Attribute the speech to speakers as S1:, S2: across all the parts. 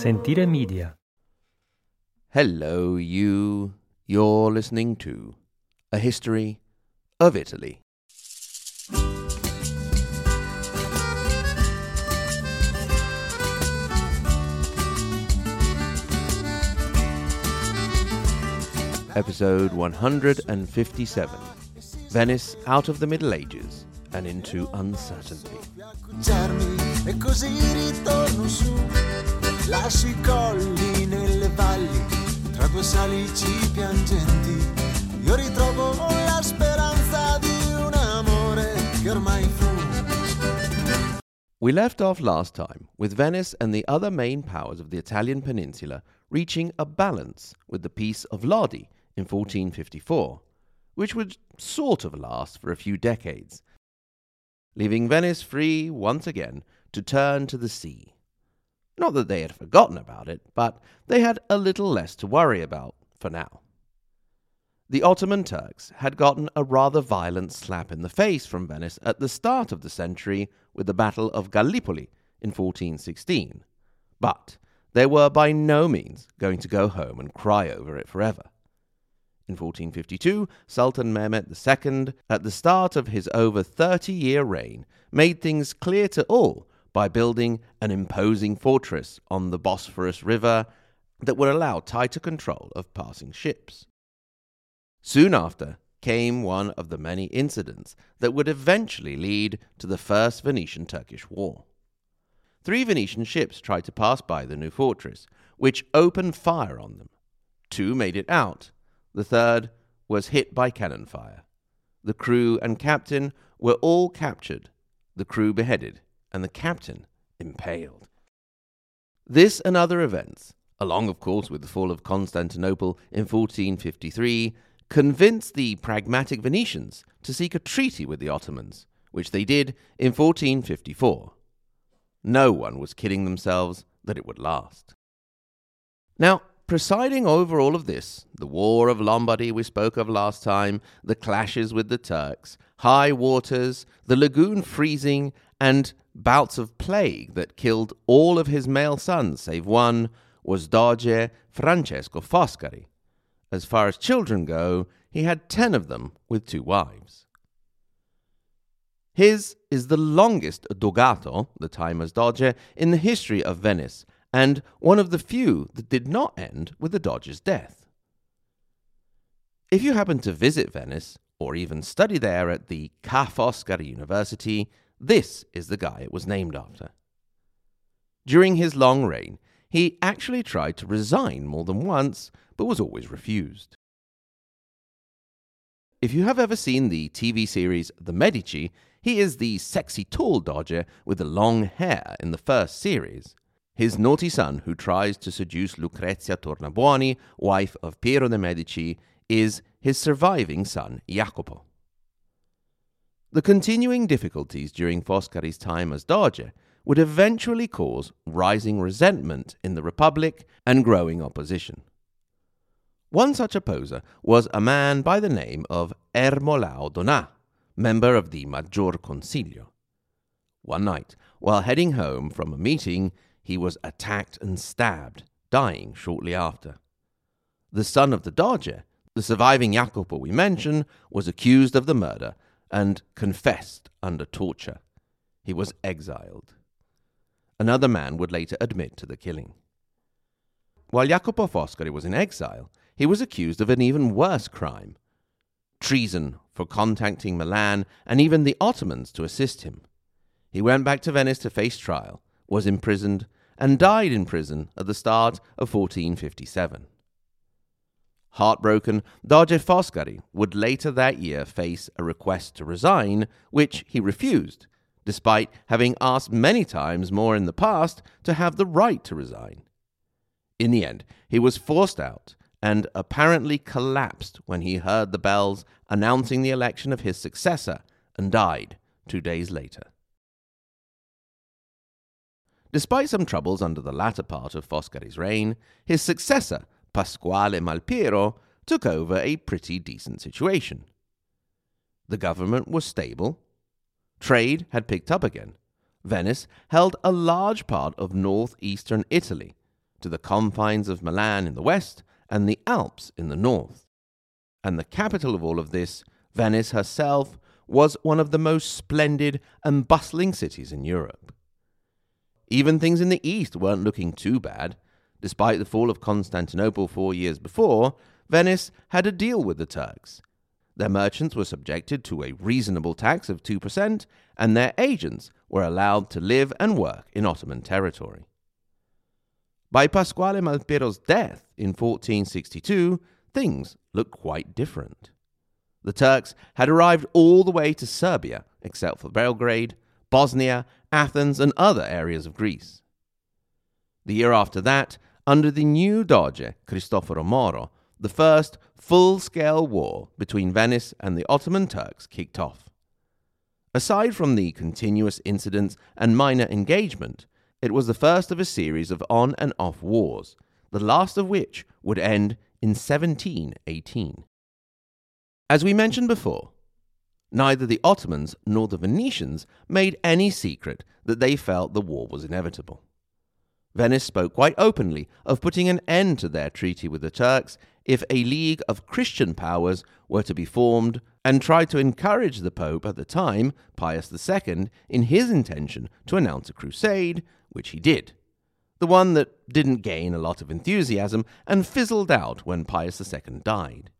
S1: Sentire Media.
S2: Hello, you. You're listening to A History of Italy. Episode 157 Venice out of the Middle Ages and into uncertainty.
S3: Lascio i colli nelle valli, tra due salici piangenti. Io ritrovo la speranza di un amore che ormai fu.
S2: We left off last time with Venice and the other main powers of the Italian peninsula reaching a balance with the Peace of Lodi in 1454, which would sort of last for a few decades, leaving Venice free once again to turn to the sea. Not that they had forgotten about it, but they had a little less to worry about for now. The Ottoman Turks had gotten a rather violent slap in the face from Venice at the start of the century with the Battle of Gallipoli in 1416, but they were by no means going to go home and cry over it forever. In 1452, Sultan Mehmed II, at the start of his over 30 year reign, made things clear to all by building an imposing fortress on the Bosphorus River that would allow tighter control of passing ships. Soon after came one of the many incidents that would eventually lead to the First Venetian Turkish War. Three Venetian ships tried to pass by the new fortress, which opened fire on them. Two made it out, the third was hit by cannon fire. The crew and captain were all captured, the crew beheaded, and the captain impaled. This and other events, along of course with the fall of Constantinople in 1453, convinced the pragmatic Venetians to seek a treaty with the Ottomans, which they did in 1454. No one was kidding themselves that it would last. Now, presiding over all of this, the War of Lombardy we spoke of last time, the clashes with the Turks, high waters, the lagoon freezing, and bouts of plague that killed all of his male sons save one, was Doge Francesco Foscari. As far as children go, he had ten of them with two wives. His is the longest dogato, the time as Doge, in the history of Venice, and one of the few that did not end with the Doge's death. If you happen to visit Venice, or even study there at the Ca' Foscari University, this is the guy it was named after. During his long reign, he actually tried to resign more than once, but was always refused. If you have ever seen the TV series The Medici, he is the sexy tall Doge with the long hair in the first series. His naughty son, who tries to seduce Lucrezia Tornabuoni, wife of Piero de' Medici, is his surviving son Jacopo. The continuing difficulties during Foscari's time as Doge would eventually cause rising resentment in the Republic and growing opposition. One such opposer was a man by the name of Ermolao Donà, member of the Maggior Consiglio. One night, while heading home from a meeting, he was attacked and stabbed, dying shortly after. The son of the Doge, the surviving Jacopo we mention, was accused of the murder and confessed under torture. He was exiled. Another man would later admit to the killing. While Jacopo Foscari was in exile, he was accused of an even worse crime treason for contacting Milan and even the Ottomans to assist him. He went back to Venice to face trial, was imprisoned, and died in prison at the start of 1457. Heartbroken, Doge Foscari would later that year face a request to resign, which he refused, despite having asked many times more in the past to have the right to resign. In the end, he was forced out and apparently collapsed when he heard the bells announcing the election of his successor and died two days later. Despite some troubles under the latter part of Foscari's reign, his successor, Pasquale Malipiero, took over a pretty decent situation. The government was stable, trade had picked up again, Venice held a large part of northeastern Italy, to the confines of Milan in the west and the Alps in the north. And the capital of all of this, Venice herself, was one of the most splendid and bustling cities in Europe. Even things in the east weren't looking too bad. Despite the fall of Constantinople four years before, Venice had a deal with the Turks. Their merchants were subjected to a reasonable tax of 2%, and their agents were allowed to live and work in Ottoman territory. By Pasquale Malipiero's death in 1462, things looked quite different. The Turks had arrived all the way to Serbia, except for Belgrade, Bosnia, Athens, and other areas of Greece. The year after that, under the new Doge, Cristoforo Moro, the first full scale war between Venice and the Ottoman Turks kicked off. Aside from the continuous incidents and minor engagement, it was the first of a series of on and off wars, the last of which would end in 1718. As we mentioned before, neither the Ottomans nor the Venetians made any secret that they felt the war was inevitable. Venice spoke quite openly of putting an end to their treaty with the Turks if a league of Christian powers were to be formed, and tried to encourage the Pope at the time, Pius II, in his intention to announce a crusade, which he did. The one that didn't gain a lot of enthusiasm and fizzled out when Pius II died,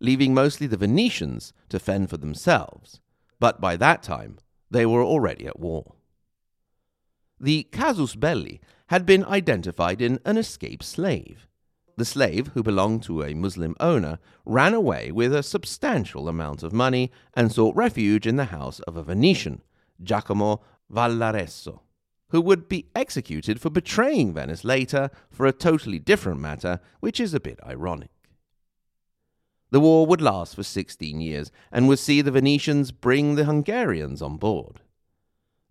S2: leaving mostly the Venetians to fend for themselves. But by that time, they were already at war. The casus belli had been identified in an escaped slave. The slave, who belonged to a Muslim owner, ran away with a substantial amount of money and sought refuge in the house of a Venetian, Giacomo Vallaresso who would be executed for betraying Venice later for a totally different matter, which is a bit ironic. The war would last for 16 years and would see the Venetians bring the Hungarians on board.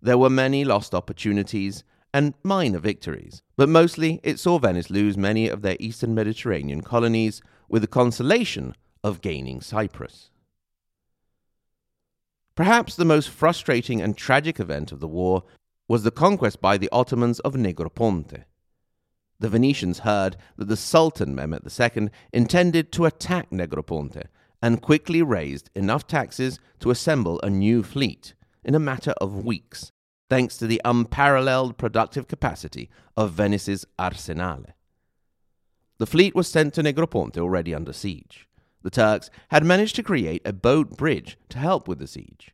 S2: There were many lost opportunities and minor victories, but mostly it saw Venice lose many of their eastern Mediterranean colonies with the consolation of gaining Cyprus. Perhaps the most frustrating and tragic event of the war was the conquest by the Ottomans of Negroponte. The Venetians heard that the Sultan Mehmed II intended to attack Negroponte and quickly raised enough taxes to assemble a new fleet in a matter of weeks, thanks to the unparalleled productive capacity of Venice's arsenale. The fleet was sent to Negroponte already under siege. The Turks had managed to create a boat bridge to help with the siege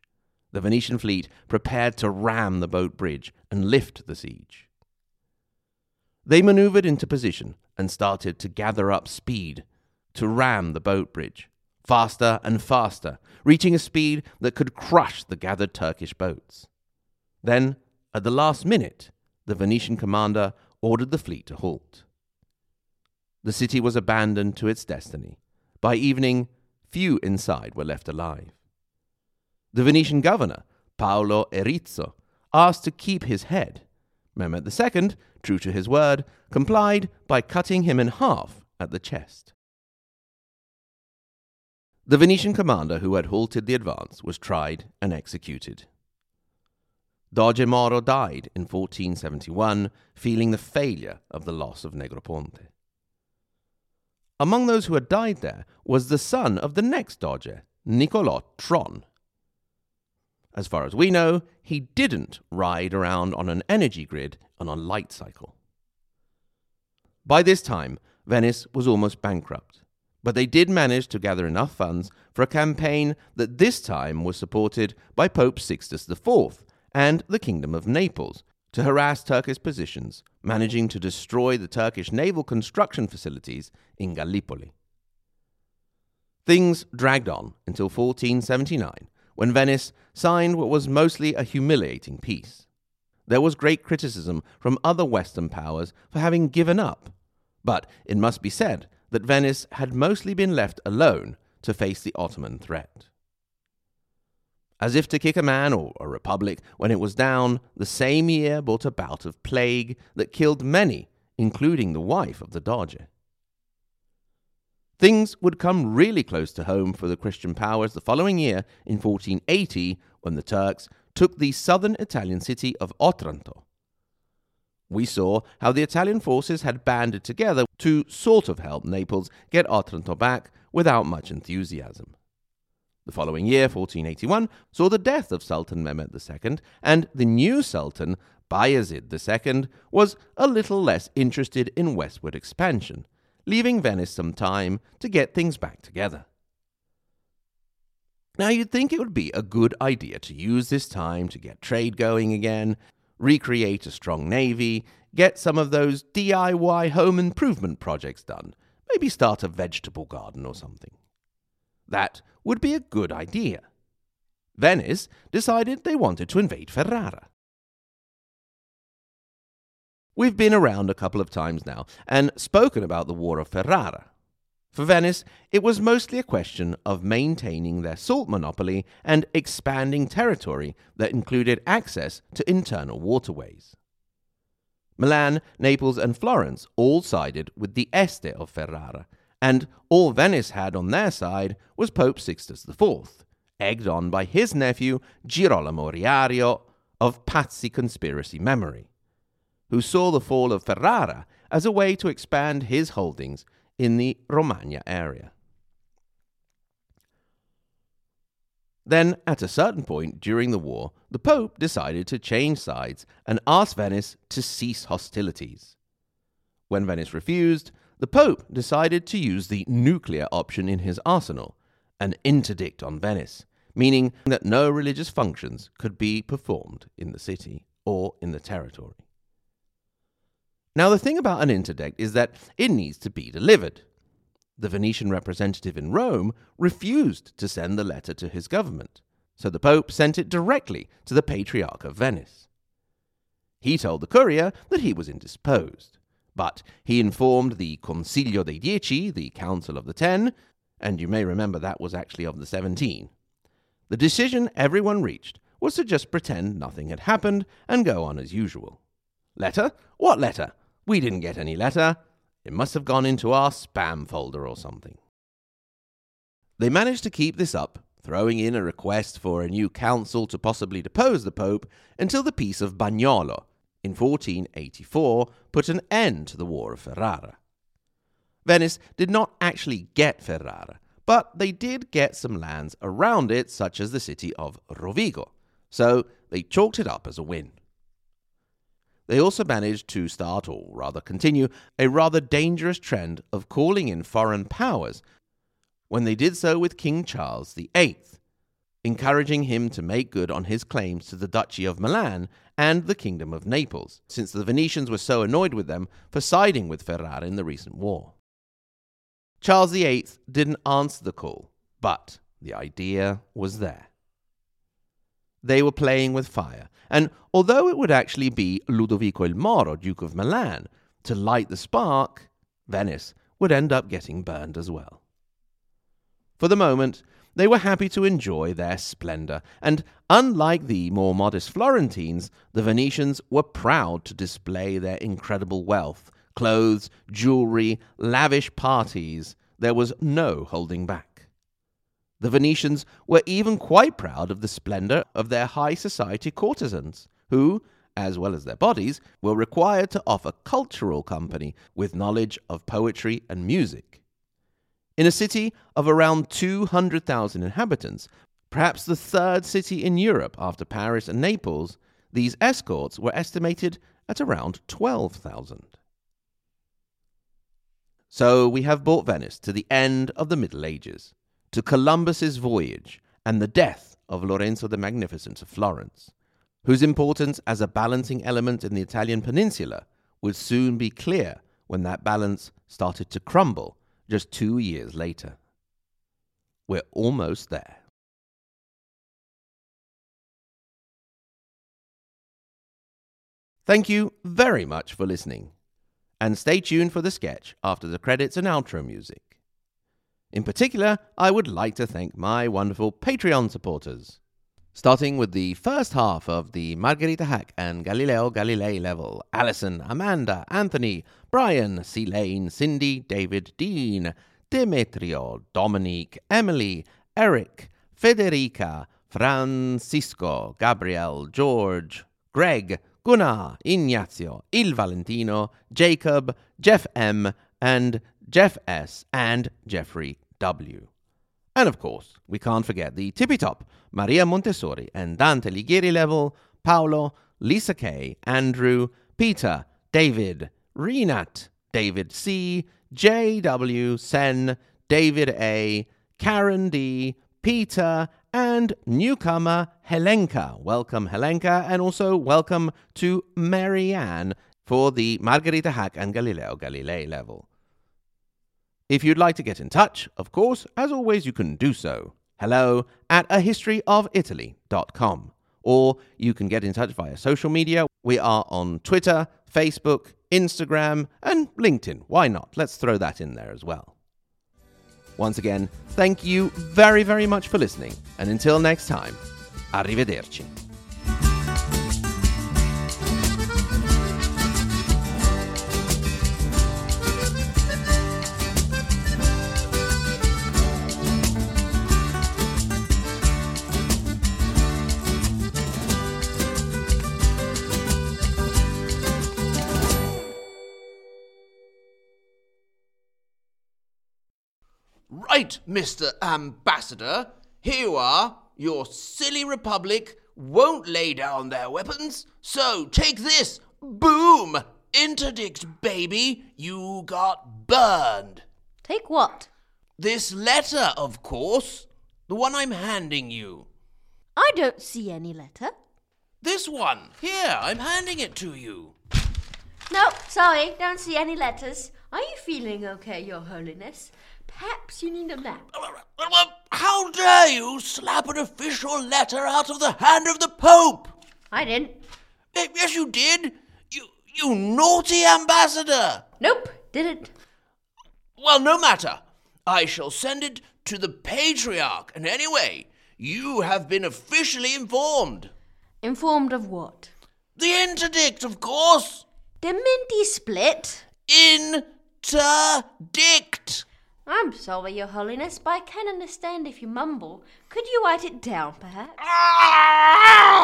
S2: the Venetian fleet prepared to ram the boat bridge and lift the siege. They maneuvered into position and started to gather up speed to ram the boat bridge, faster and faster, reaching a speed that could crush the gathered Turkish boats. Then, at the last minute, the Venetian commander ordered the fleet to halt. The city was abandoned to its destiny. By evening, few inside were left alive. The Venetian governor, Paolo Erizzo, asked to keep his head. Mehmed II, true to his word, complied by cutting him in half at the chest. The Venetian commander who had halted the advance was tried and executed. Doge Moro died in 1471, feeling the failure of the loss of Negroponte. Among those who had died there was the son of the next Doge, Niccolò Tron, as far as we know, he didn't ride around on an energy grid on a light cycle. By this time, Venice was almost bankrupt, but they did manage to gather enough funds for a campaign that this time was supported by Pope Sixtus IV and the Kingdom of Naples to harass Turkish positions, managing to destroy the Turkish naval construction facilities in Gallipoli. Things dragged on until 1479 when Venice signed what was mostly a humiliating peace. There was great criticism from other Western powers for having given up, but it must be said that Venice had mostly been left alone to face the Ottoman threat. As if to kick a man or a republic when it was down, the same year brought a bout of plague that killed many, including the wife of the Doge. Things would come really close to home for the Christian powers the following year in 1480 when the Turks took the southern Italian city of Otranto. we saw how the Italian forces had banded together to sort of help Naples get Otranto back without much enthusiasm. The following year, 1481, saw the death of Sultan Mehmed II, and the new Sultan, Bayezid II, was a little less interested in westward expansion, leaving Venice some time to get things back together. Now, you'd think it would be a good idea to use this time to get trade going again, recreate a strong navy, get some of those DIY home improvement projects done, maybe start a vegetable garden or something. That would be a good idea. Venice decided they wanted to invade Ferrara. We've been around a couple of times now and spoken about the War of Ferrara. For Venice, it was mostly a question of maintaining their salt monopoly and expanding territory that included access to internal waterways. Milan, Naples, and Florence all sided with the Este of Ferrara, and all Venice had on their side was Pope Sixtus IV, egged on by his nephew Girolamo Riario of Pazzi conspiracy memory who saw the fall of Ferrara as a way to expand his holdings in the Romagna area. Then, at a certain point during the war, the Pope decided to change sides and ask Venice to cease hostilities. When Venice refused, the Pope decided to use the nuclear option in his arsenal, an interdict on Venice, meaning that no religious functions could be performed in the city or in the territory. Now, the thing about an interdict is that it needs to be delivered. The Venetian representative in Rome refused to send the letter to his government, so the Pope sent it directly to the Patriarch of Venice. He told the courier that he was indisposed, but he informed the Consiglio dei Dieci, the Council of the Ten, and you may remember that was actually of the Seventeen. The decision everyone reached was to just pretend nothing had happened and go on as usual. Letter? What letter? We didn't get any letter. It must have gone into our spam folder or something. They managed to keep this up, throwing in a request for a new council to possibly depose the Pope until the Peace of Bagnolo in 1484 put an end to the War of Ferrara. Venice did not actually get Ferrara, but they did get some lands around it, such as the city of Rovigo, so they chalked it up as a win. They also managed to start, or rather continue, a rather dangerous trend of calling in foreign powers when they did so with King Charles VIII, encouraging him to make good on his claims to the Duchy of Milan and the Kingdom of Naples, since the Venetians were so annoyed with them for siding with Ferrara in the recent war. Charles VIII didn't answer the call, but the idea was there. They were playing with fire, and although it would actually be Ludovico il Moro, Duke of Milan, to light the spark, Venice would end up getting burned as well. For the moment, they were happy to enjoy their splendour, and unlike the more modest Florentines, the Venetians were proud to display their incredible wealth, clothes, jewellery, lavish parties. There was no holding back. The Venetians were even quite proud of the splendor of their high society courtesans, who, as well as their bodies, were required to offer cultural company with knowledge of poetry and music. In a city of around 200,000 inhabitants, perhaps the third city in Europe after Paris and Naples, these escorts were estimated at around 12,000. So we have brought Venice to the end of the Middle Ages to Columbus's voyage and the death of Lorenzo the Magnificent of Florence, whose importance as a balancing element in the Italian peninsula would soon be clear when that balance started to crumble just two years later. We're almost there. Thank you very much for listening, and stay tuned for the sketch after the credits and outro music. In particular, I would like to thank my wonderful Patreon supporters. Starting with the first half of the Margherita Hack and Galileo Galilei level Alison, Amanda, Anthony, Brian, Lane, Cindy, David, Dean, Demetrio, Dominique, Emily, Eric, Federica, Francisco, Gabriel, George, Greg, Gunnar, Ignazio, Il Valentino, Jacob, Jeff M, and Jeff S, and Jeffrey W. And of course, we can't forget the tippy top Maria Montessori and Dante Alighieri level, Paolo, Lisa K, Andrew, Peter, David, Renat, David C, J.W. Sen, David A, Karen D, Peter, and newcomer Helenka. Welcome, Helenka, and also welcome to Marianne for the Margherita Hack and Galileo Galilei level. If you'd like to get in touch, of course, as always, you can do so. Hello at ahistoryofitaly.com. Or you can get in touch via social media. We are on Twitter, Facebook, Instagram, and LinkedIn. Why not? Let's throw that in there as well. Once again, thank you very, very much for listening. And until next time, arrivederci.
S1: Right, Mr. Ambassador. Here you are. Your silly republic won't lay down their weapons. So take this. Boom! Interdict, baby. You got burned.
S4: Take what?
S1: This letter, of course. The one I'm handing you.
S4: I don't see any letter.
S1: This one. Here, I'm handing it to you.
S4: No, sorry, don't see any letters. Are you feeling okay, Your Holiness? Perhaps you need a map.
S1: How dare you slap an official letter out of the hand of the Pope?
S4: I didn't.
S1: Eh, Yes, you did. You, you naughty ambassador.
S4: Nope, didn't.
S1: Well, no matter. I shall send it to the Patriarch, and anyway, you have been officially informed.
S4: Informed of what?
S1: The interdict, of course.
S4: The Minty split?
S1: Interdict.
S4: I'm sorry, Your Holiness, but I can understand if you mumble. Could you write it down, perhaps? Ah!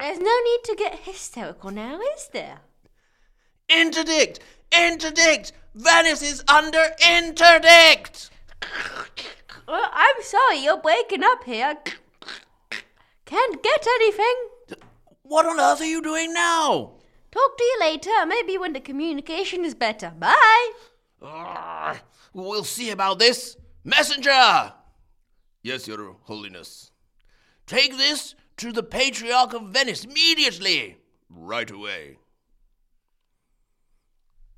S4: There's no need to get hysterical now, is there?
S1: Interdict. Interdict. Venice is under interdict.
S4: Well, I'm sorry, you're breaking up here. Can't get anything.
S1: What on earth are you doing now?
S4: Talk to you later, maybe when the communication is better. Bye.
S1: Ah! We'll see about this. Messenger! Yes, Your Holiness. Take this to the Patriarch of Venice immediately. Right away.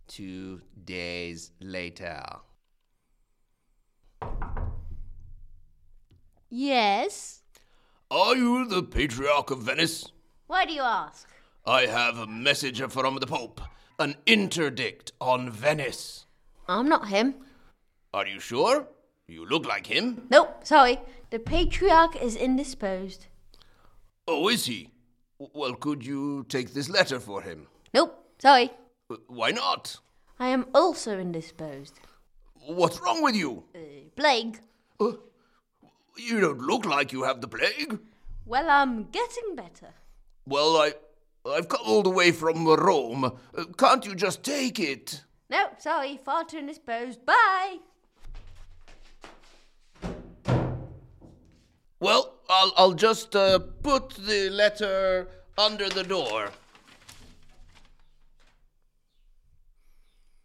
S1: Two days later.
S4: Yes.
S1: Are you the Patriarch of Venice?
S4: Why do you ask?
S1: I have a message from the Pope. An interdict on Venice.
S4: I'm not him.
S1: Are you sure? You look like him.
S4: Nope, sorry. The patriarch is indisposed.
S1: Oh, is he? Well, could you take this letter for him?
S4: Nope, sorry.
S1: Why not?
S4: I am also indisposed.
S1: What's wrong with you?
S4: Uh, plague.
S1: Uh, you don't look like you have the plague.
S4: Well, I'm getting better.
S1: Well, I, I've come all the way from Rome. Uh, can't you just take it?
S4: No, sorry, far too indisposed. Bye.
S1: Well, I'll, I'll just uh, put the letter under the door.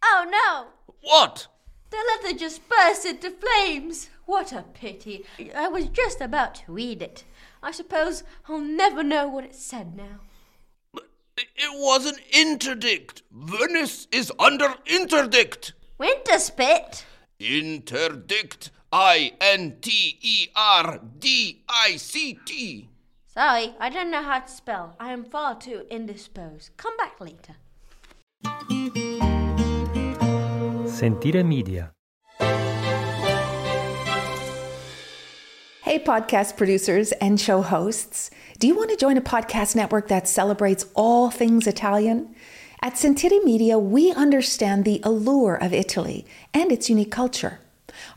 S4: Oh no!
S1: What?
S4: The letter just burst into flames. What a pity. I was just about to read it. I suppose I'll never know what it said now.
S1: It was an interdict. Venice is under interdict.
S4: Winter spit?
S1: Interdict. I N T E R D I C T.
S4: Sorry, I don't know how to spell. I am far too indisposed. Come back later.
S5: Sentire Media.
S6: Hey, podcast producers and show hosts. Do you want to join a podcast network that celebrates all things Italian? At Sentire Media, we understand the allure of Italy and its unique culture.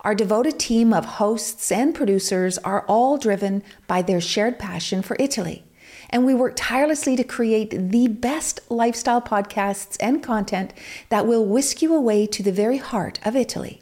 S6: Our devoted team of hosts and producers are all driven by their shared passion for Italy. and we work tirelessly to create the best lifestyle podcasts and content that will whisk you away to the very heart of Italy.